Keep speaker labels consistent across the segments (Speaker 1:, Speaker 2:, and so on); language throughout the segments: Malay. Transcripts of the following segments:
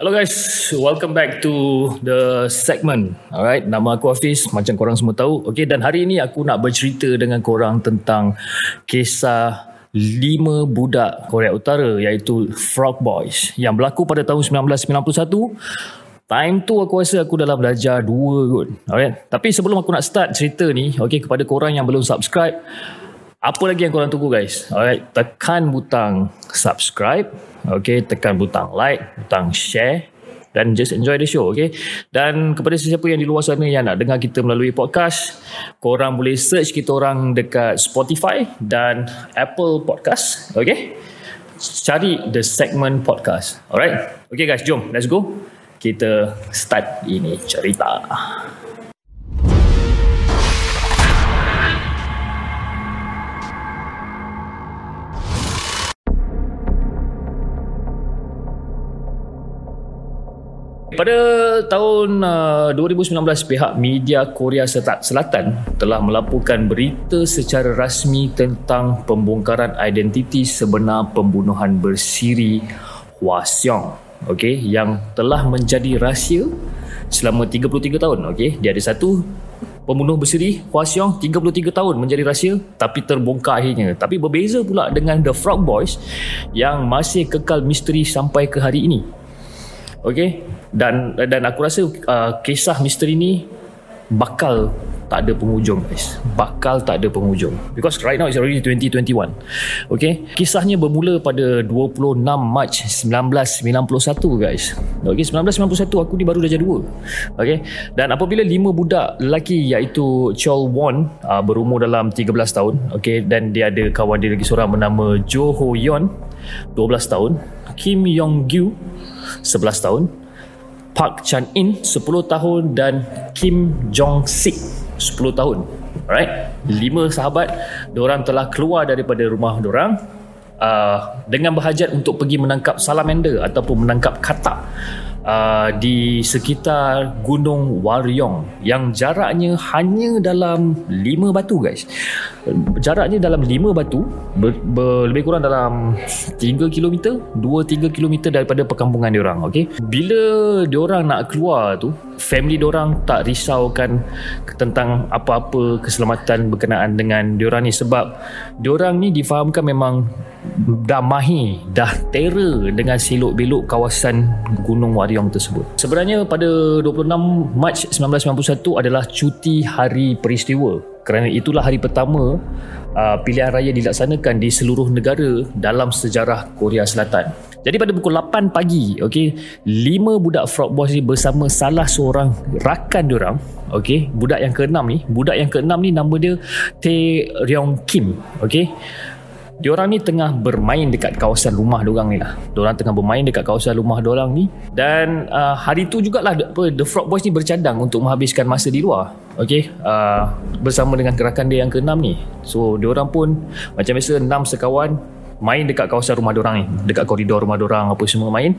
Speaker 1: Hello guys, welcome back to the segment. Alright, nama aku Hafiz, macam korang semua tahu. Okay, dan hari ini aku nak bercerita dengan korang tentang kisah lima budak Korea Utara iaitu Frog Boys yang berlaku pada tahun 1991. Time tu aku rasa aku dalam belajar dua kot. Alright, tapi sebelum aku nak start cerita ni, okay, kepada korang yang belum subscribe, apa lagi yang korang tunggu guys? Alright, tekan butang subscribe Okay, tekan butang like, butang share dan just enjoy the show, okay? Dan kepada sesiapa yang di luar sana yang nak dengar kita melalui podcast, korang boleh search kita orang dekat Spotify dan Apple Podcast, okay? Cari The Segment Podcast, alright? Okay guys, jom, let's go. Kita start ini cerita. Pada tahun uh, 2019 pihak media Korea Selatan telah melaporkan berita secara rasmi tentang pembongkaran identiti sebenar pembunuhan bersiri Hwa Seong okay, yang telah menjadi rahsia selama 33 tahun okay. dia ada satu pembunuh bersiri Hwa Seong 33 tahun menjadi rahsia tapi terbongkar akhirnya tapi berbeza pula dengan The Frog Boys yang masih kekal misteri sampai ke hari ini Okay dan dan aku rasa uh, kisah misteri ni bakal tak ada penghujung guys. Bakal tak ada penghujung. Because right now it's already 2021 okay kisahnya bermula pada 26 Mac 1991 guys. Okay 1991 aku ni baru darjah 2 okay dan apabila lima budak lelaki iaitu Chol Won uh, berumur dalam 13 tahun okay dan dia ada kawan dia lagi seorang bernama Jo Ho Yeon 12 tahun. Kim Yong Gyu 11 tahun Park Chan In 10 tahun dan Kim Jong Sik 10 tahun. Alright. Lima sahabat diorang telah keluar daripada rumah diorang uh, dengan berhajat untuk pergi menangkap salamander ataupun menangkap katak uh, di sekitar Gunung Waryong yang jaraknya hanya dalam 5 batu guys. Jaraknya dalam 5 batu ber, ber, lebih kurang dalam 3 km, 2-3 km daripada perkampungan diorang. Okay? Bila diorang nak keluar tu, family diorang tak risaukan tentang apa-apa keselamatan berkenaan dengan diorang ni sebab diorang ni difahamkan memang dah mahir, dah terror dengan siluk belok kawasan Gunung Waryong tersebut. Sebenarnya pada 26 Mac 1991 adalah cuti hari peristiwa kerana itulah hari pertama uh, pilihan raya dilaksanakan di seluruh negara dalam sejarah Korea Selatan. Jadi pada pukul 8 pagi, okey, lima budak Frog Boys ni bersama salah seorang rakan diorang, okey, budak yang keenam ni, budak yang keenam ni nama dia Tae Ryong Kim, okey. Diorang ni tengah bermain dekat kawasan rumah diorang ni lah. Diorang tengah bermain dekat kawasan rumah diorang ni. Dan uh, hari tu jugalah apa, The Frog Boys ni bercadang untuk menghabiskan masa di luar. Okay. Uh, bersama dengan gerakan dia yang keenam ni. So, diorang pun macam biasa enam sekawan main dekat kawasan rumah diorang ni. Dekat koridor rumah diorang apa semua main.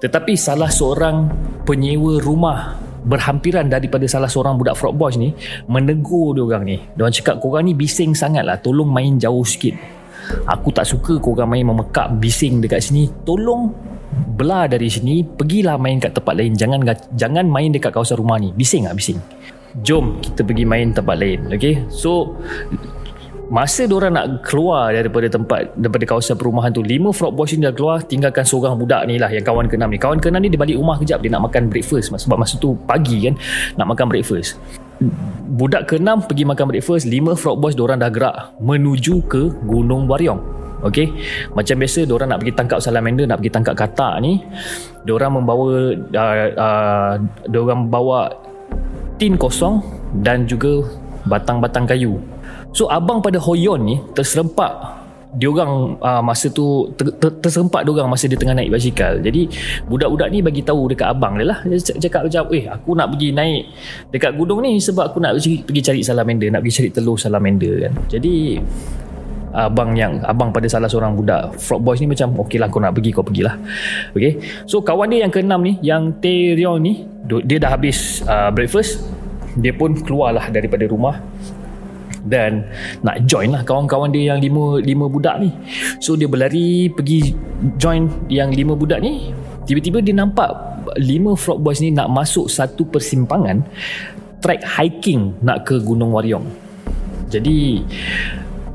Speaker 1: Tetapi salah seorang penyewa rumah berhampiran daripada salah seorang budak Frog Boys ni menegur diorang ni. Diorang cakap korang ni bising sangat lah. Tolong main jauh sikit aku tak suka kau orang main memekak bising dekat sini. Tolong belah dari sini pergilah main kat tempat lain. Jangan jangan main dekat kawasan rumah ni. Bising ah bising. Jom kita pergi main tempat lain okay so masa orang nak keluar daripada tempat daripada kawasan perumahan tu lima frog boys ni dah keluar tinggalkan seorang budak ni lah yang kawan keenam ni. Kawan keenam ni dia balik rumah kejap dia nak makan breakfast. Sebab masa tu pagi kan nak makan breakfast budak keenam pergi makan breakfast lima frog boys diorang dah gerak menuju ke gunung Waryong Okay Macam biasa Diorang nak pergi tangkap salamander Nak pergi tangkap katak ni Diorang membawa uh, uh, Diorang bawa Tin kosong Dan juga Batang-batang kayu. So abang pada Hoyon ni Terserempak dia orang uh, masa tu ter, ter, tersempat dia orang masa dia tengah naik basikal. Jadi budak-budak ni bagi tahu dekat abang dia lah. Dia cakap macam, "Eh, aku nak pergi naik dekat gunung ni sebab aku nak pergi, pergi cari salamander, nak pergi cari telur salamander kan." Jadi abang yang abang pada salah seorang budak frog boys ni macam okey lah kau nak pergi kau pergilah okey so kawan dia yang keenam ni yang Tae Ryong ni dia dah habis uh, breakfast dia pun keluarlah daripada rumah dan nak join lah kawan-kawan dia yang lima, lima budak ni. So dia berlari pergi join yang lima budak ni. Tiba-tiba dia nampak lima Frog Boys ni nak masuk satu persimpangan track hiking nak ke Gunung Waryong jadi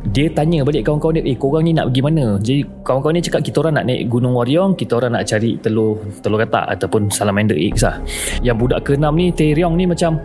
Speaker 1: dia tanya balik kawan-kawan dia eh korang ni nak pergi mana? Jadi kawan-kawan ni cakap kita orang nak naik Gunung Waryong kita orang nak cari telur telur katak ataupun salamander eggs lah. Yang budak keenam ni Taeryong ni macam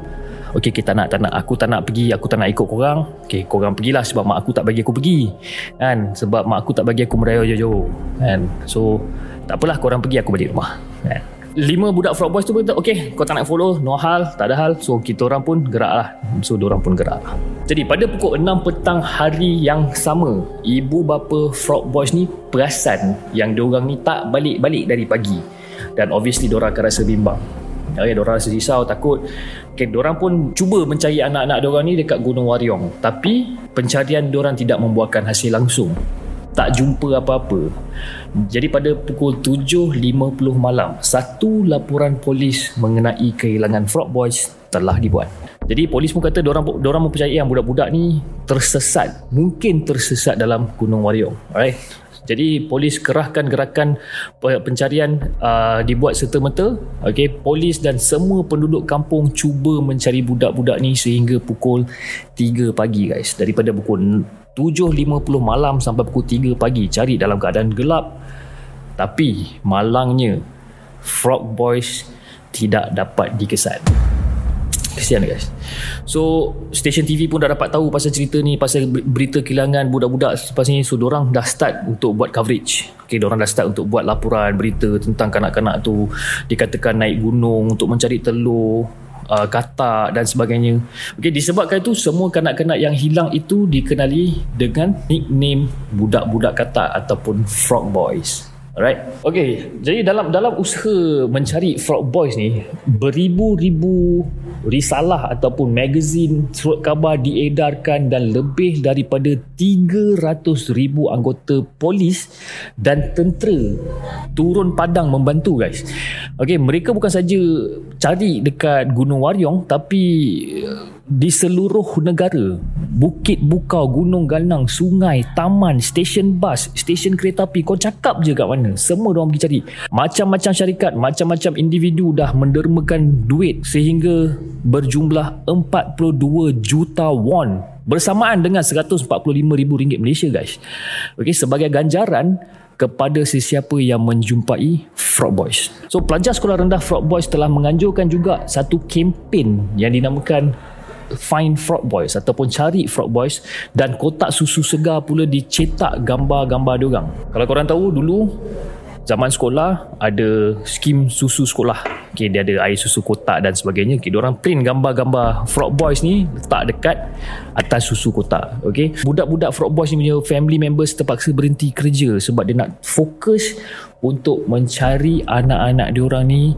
Speaker 1: Okey kita nak tak nak. Aku tak nak pergi aku tak nak ikut korang. Okey korang pergilah sebab mak aku tak bagi aku pergi kan? Sebab mak aku tak bagi aku meraya jauh-jauh kan? So tak apalah korang pergi aku balik rumah kan? Lima budak Frog Boys tu pun okay kau tak nak follow no hal tak ada hal. So kita orang pun gerak lah. So orang pun gerak. Jadi pada pukul 6 petang hari yang sama ibu bapa Frog Boys ni perasan yang diorang ni tak balik-balik dari pagi. Dan obviously diorang akan rasa bimbang Okay, diorang rasa risau takut. Okay, diorang pun cuba mencari anak-anak diorang ni dekat Gunung Waryong tapi pencarian diorang tidak membuahkan hasil langsung. Tak jumpa apa-apa. Jadi pada pukul 7.50 malam satu laporan polis mengenai kehilangan Frog Boys telah dibuat. Jadi polis pun kata diorang, diorang mempercayai yang budak-budak ni tersesat. Mungkin tersesat dalam Gunung Waryong alright jadi polis kerahkan gerakan pencarian uh, dibuat serta-merta. Okey, polis dan semua penduduk kampung cuba mencari budak-budak ni sehingga pukul 3 pagi guys. Daripada pukul 7.50 malam sampai pukul 3 pagi cari dalam keadaan gelap. Tapi malangnya Frog Boys tidak dapat dikesan. Kesian guys. So Stesen TV pun dah dapat tahu Pasal cerita ni Pasal berita kehilangan Budak-budak selepas ni. So dorang dah start Untuk buat coverage. Okay dorang dah start Untuk buat laporan Berita tentang kanak-kanak tu. Dikatakan naik gunung Untuk mencari telur uh, Katak Dan sebagainya. Okay disebabkan itu Semua kanak-kanak yang hilang itu Dikenali Dengan nickname Budak-budak katak Ataupun Frog Boys Alright. Okay. Jadi dalam dalam usaha mencari Frog Boys ni beribu-ribu risalah ataupun magazine surat khabar diedarkan dan lebih daripada 300 ribu anggota polis dan tentera turun padang membantu guys. Okay. Mereka bukan saja cari dekat Gunung Waryong tapi di seluruh negara Bukit Bukau, Gunung Galang, Sungai, Taman, stesen bas, stesen kereta api Kau cakap je kat mana Semua orang pergi cari Macam-macam syarikat, macam-macam individu dah mendermakan duit Sehingga berjumlah 42 juta won Bersamaan dengan 145 ribu ringgit Malaysia guys okay, Sebagai ganjaran kepada sesiapa yang menjumpai Frog Boys. So pelajar sekolah rendah Frog Boys telah menganjurkan juga satu kempen yang dinamakan find frog boys ataupun cari frog boys dan kotak susu segar pula dicetak gambar-gambar diorang kalau korang tahu dulu zaman sekolah ada skim susu sekolah okay, dia ada air susu kotak dan sebagainya okay, diorang print gambar-gambar frog boys ni letak dekat atas susu kotak okay. budak-budak frog boys ni punya family members terpaksa berhenti kerja sebab dia nak fokus untuk mencari anak-anak diorang ni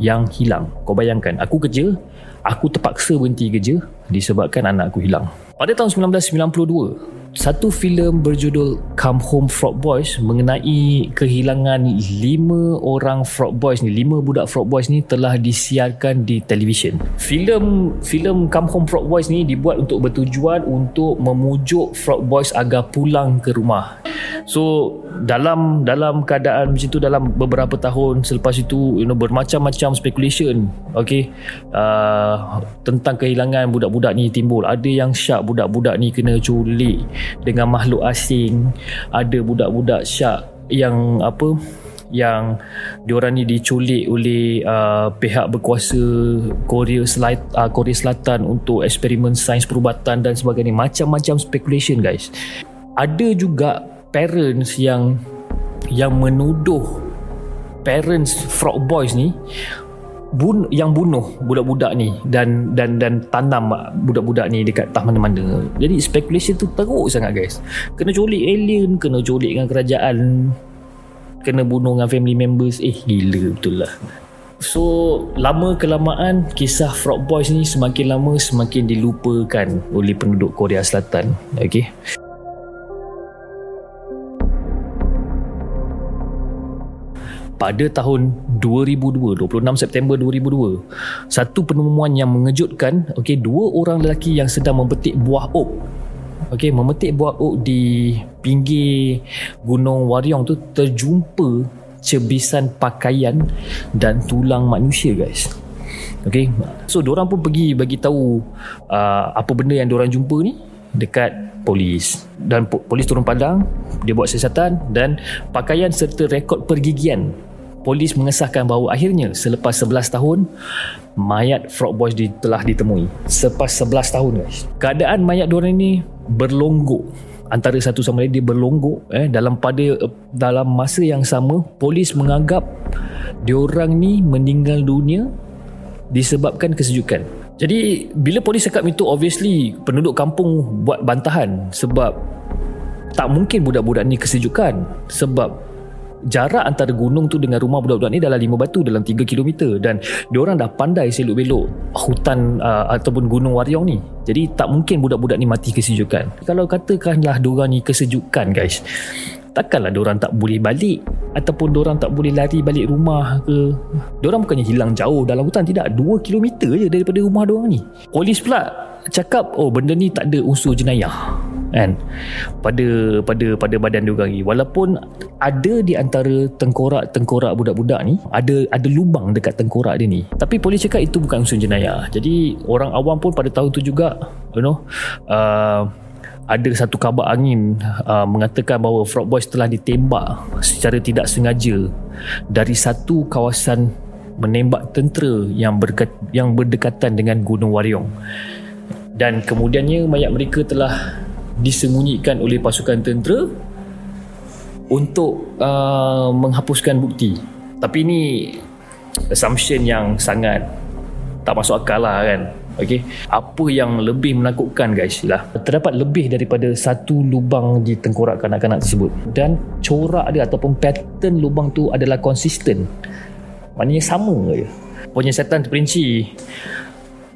Speaker 1: yang hilang kau bayangkan aku kerja aku terpaksa berhenti kerja disebabkan anak aku hilang. Pada tahun 1992, satu filem berjudul Come Home Frog Boys mengenai kehilangan lima orang Frog Boys ni, lima budak Frog Boys ni telah disiarkan di televisyen. Filem filem Come Home Frog Boys ni dibuat untuk bertujuan untuk memujuk Frog Boys agar pulang ke rumah. So dalam dalam keadaan macam tu dalam beberapa tahun selepas itu you know bermacam-macam speculation okay? Uh, tentang kehilangan budak-budak ni timbul. Ada yang syak budak-budak ni kena culik dengan makhluk asing. Ada budak-budak syak yang apa yang diorang ni diculik oleh uh, pihak berkuasa Korea Selatan, uh, Korea Selatan untuk eksperimen sains perubatan dan sebagainya. Macam-macam speculation guys. Ada juga parents yang yang menuduh parents frog boys ni bun yang bunuh budak-budak ni dan dan dan tanam budak-budak ni dekat tah mana-mana. Jadi speculation tu teruk sangat guys. Kena culik alien, kena culik dengan kerajaan, kena bunuh dengan family members. Eh gila betul lah. So lama kelamaan kisah Frog Boys ni semakin lama semakin dilupakan oleh penduduk Korea Selatan. Okay. Pada tahun 2002 26 September 2002 satu penemuan yang mengejutkan okey dua orang lelaki yang sedang memetik buah ok okey memetik buah ok di pinggir gunung Waryong tu terjumpa cebisan pakaian dan tulang manusia guys. Okay So diorang pun pergi bagi tahu uh, Apa benda yang diorang jumpa ni Dekat polis. Dan po- polis turun padang Dia buat siasatan Dan pakaian serta rekod pergigian Polis mengesahkan bahawa akhirnya Selepas 11 tahun Mayat Frog Boys di, telah ditemui. Selepas 11 tahun guys. Keadaan mayat diorang ni Berlonggok. Antara satu sama lain dia berlonggok eh. Dalam pada dalam masa yang sama polis menganggap diorang ni meninggal dunia disebabkan kesejukan. Jadi bila polis cakap itu obviously penduduk kampung buat bantahan sebab tak mungkin budak-budak ni kesejukan sebab jarak antara gunung tu dengan rumah budak-budak ni dalam lima batu dalam 3 km dan diorang dah pandai seluk belok hutan uh, ataupun gunung Waryong ni. Jadi tak mungkin budak-budak ni mati kesejukan. Kalau katakanlah diorang ni kesejukan guys takkanlah diorang tak boleh balik ataupun diorang tak boleh lari balik rumah ke. Diorang bukannya hilang jauh dalam hutan tidak. 2 km je daripada rumah diorang ni. Polis pula cakap oh benda ni tak ada unsur jenayah kan? Pada pada pada badan diorang ni walaupun ada di antara tengkorak-tengkorak budak-budak ni ada ada lubang dekat tengkorak dia ni. Tapi polis cakap itu bukan unsur jenayah. Jadi orang awam pun pada tahun tu juga you know uh, ada satu kabar angin uh, mengatakan bahawa Frog Boys telah ditembak secara tidak sengaja dari satu kawasan menembak tentera yang berkat, yang berdekatan dengan Gunung Waryong. Dan kemudiannya mayat mereka telah disembunyikan oleh pasukan tentera untuk uh, menghapuskan bukti. Tapi ini assumption yang sangat tak masuk akal lah kan. Okey, apa yang lebih menakutkan guys lah terdapat lebih daripada satu lubang di tengkorak kanak-kanak tersebut dan corak dia ataupun pattern lubang tu adalah konsisten. Maknanya sama je. Penyiasatan terperinci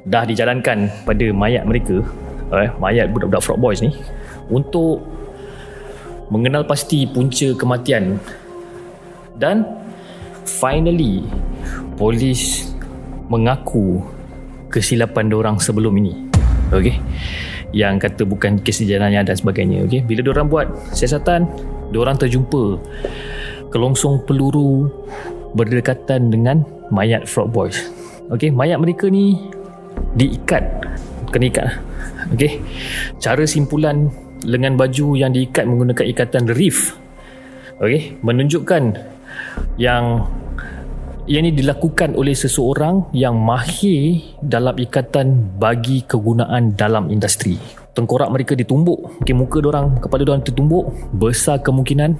Speaker 1: dah dijalankan pada mayat mereka, eh, mayat budak-budak Frog Boys ni untuk mengenal pasti punca kematian dan finally polis mengaku kesilapan orang sebelum ini. Okey. Yang kata bukan kesejahteraannya dan sebagainya. Okey. Bila orang buat siasatan, orang terjumpa kelongsong peluru berdekatan dengan mayat Frog Boys. Okey, mayat mereka ni diikat kena ikat. Okey. Cara simpulan lengan baju yang diikat menggunakan ikatan reef. Okey, menunjukkan yang ia ini dilakukan oleh seseorang yang mahir dalam ikatan bagi kegunaan dalam industri. Tengkorak mereka ditumbuk, mungkin muka orang, kepala orang tertumbuk, besar kemungkinan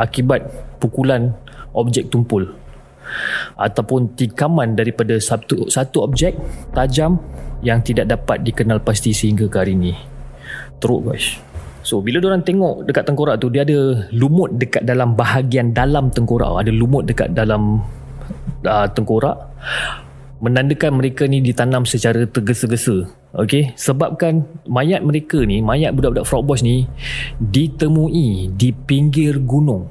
Speaker 1: akibat pukulan objek tumpul ataupun tikaman daripada satu, satu objek tajam yang tidak dapat dikenal pasti sehingga ke hari ini. Teruk guys. So bila orang tengok dekat tengkorak tu dia ada lumut dekat dalam bahagian dalam tengkorak, ada lumut dekat dalam uh, tengkorak. Menandakan mereka ni ditanam secara tergesa-gesa. Okey? Sebabkan mayat mereka ni mayat budak-budak frog boys ni ditemui di pinggir gunung.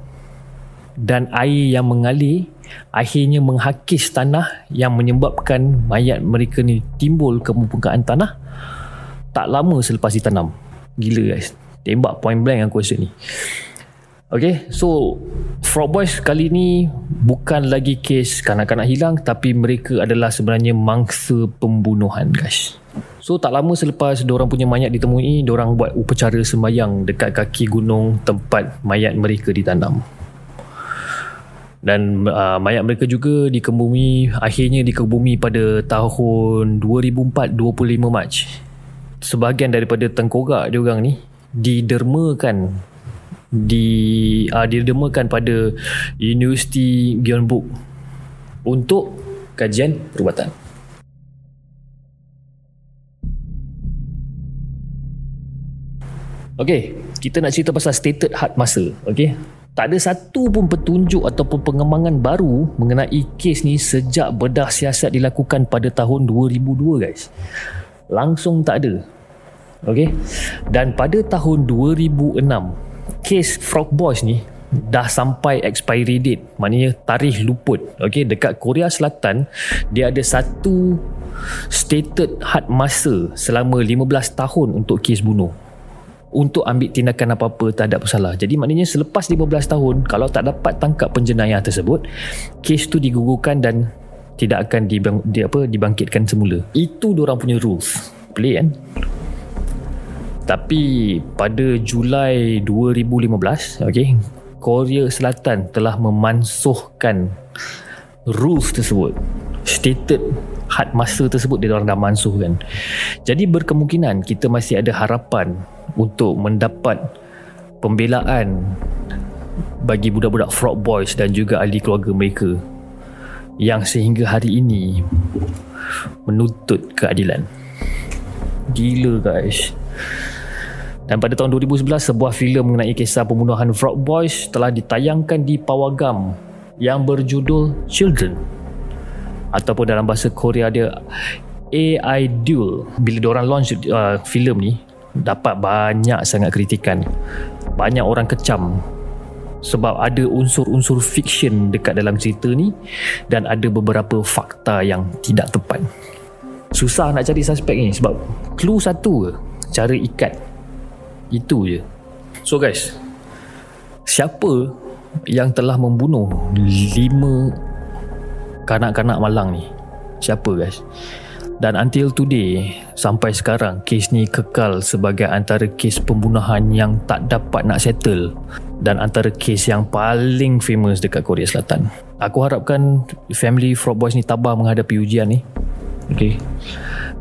Speaker 1: Dan air yang mengalir akhirnya menghakis tanah yang menyebabkan mayat mereka ni timbul ke permukaan tanah tak lama selepas ditanam gila guys tembak point blank aku rasa ni Okay, so Frog Boys kali ni bukan lagi kes kanak-kanak hilang tapi mereka adalah sebenarnya mangsa pembunuhan guys. So tak lama selepas orang punya mayat ditemui, orang buat upacara sembahyang dekat kaki gunung tempat mayat mereka ditanam. Dan uh, mayat mereka juga dikebumi akhirnya dikebumi pada tahun 2004 25 Mac. Sebahagian daripada tengkorak dia orang ni didermakan di uh, didemakan pada Universiti Gyeongbuk untuk kajian perubatan. Okey, kita nak cerita pasal stated hard masa, okey? Tak ada satu pun petunjuk ataupun pengembangan baru mengenai kes ni sejak bedah siasat dilakukan pada tahun 2002 guys. Langsung tak ada. Okey. Dan pada tahun 2006 kes Frog Boys ni dah sampai expiry date maknanya tarikh luput okay, dekat Korea Selatan dia ada satu stated had masa selama 15 tahun untuk kes bunuh untuk ambil tindakan apa-apa terhadap bersalah. Jadi maknanya selepas 15 tahun kalau tak dapat tangkap penjenayah tersebut, kes tu digugurkan dan tidak akan dibang, di, apa, dibangkitkan semula. Itu orang punya rules. Pelik kan? Tapi pada Julai 2015, okay, Korea Selatan telah memansuhkan rules tersebut. Stated had masa tersebut dia orang dah mansuhkan. Jadi berkemungkinan kita masih ada harapan untuk mendapat pembelaan bagi budak-budak Frog Boys dan juga ahli keluarga mereka yang sehingga hari ini menuntut keadilan. Gila guys. Dan pada tahun 2011 sebuah filem mengenai kisah pembunuhan Frog Boys telah ditayangkan di Pawagam yang berjudul Children ataupun dalam bahasa Korea dia AI Duel bila diorang launch uh, filem ni dapat banyak sangat kritikan. Banyak orang kecam sebab ada unsur-unsur fiction dekat dalam cerita ni dan ada beberapa fakta yang tidak tepat. Susah nak cari suspek ni sebab clue satu ke? Cara ikat. Itu je. So guys siapa yang telah membunuh lima kanak-kanak malang ni? Siapa guys dan until today sampai sekarang kes ni kekal sebagai antara kes pembunuhan yang tak dapat nak settle dan antara kes yang paling famous dekat Korea Selatan aku harapkan family Frog Boys ni tabah menghadapi ujian ni Okay.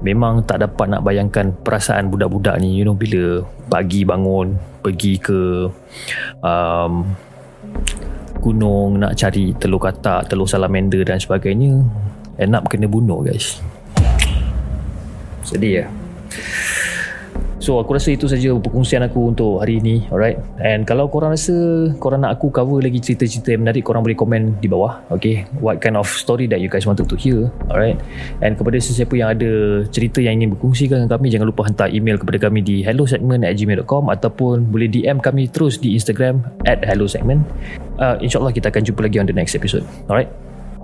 Speaker 1: Memang tak dapat nak bayangkan perasaan budak-budak ni you know bila pagi bangun pergi ke um, gunung nak cari telur katak, telur salamander dan sebagainya end up kena bunuh guys. Sedih ya. So aku rasa itu saja perkongsian aku untuk hari ini alright? And kalau korang rasa korang nak aku cover lagi cerita-cerita yang menarik korang boleh komen di bawah okay? What kind of story that you guys wanted to hear alright? And kepada sesiapa yang ada cerita yang ingin berkongsikan dengan kami jangan lupa hantar email kepada kami di hellosegment at gmail.com ataupun boleh DM kami terus di Instagram at hellosegment. Uh, insyaAllah kita akan jumpa lagi on the next episode alright?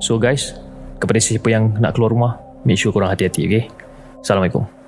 Speaker 1: So guys kepada sesiapa yang nak keluar rumah make sure korang hati-hati okay Assalamualaikum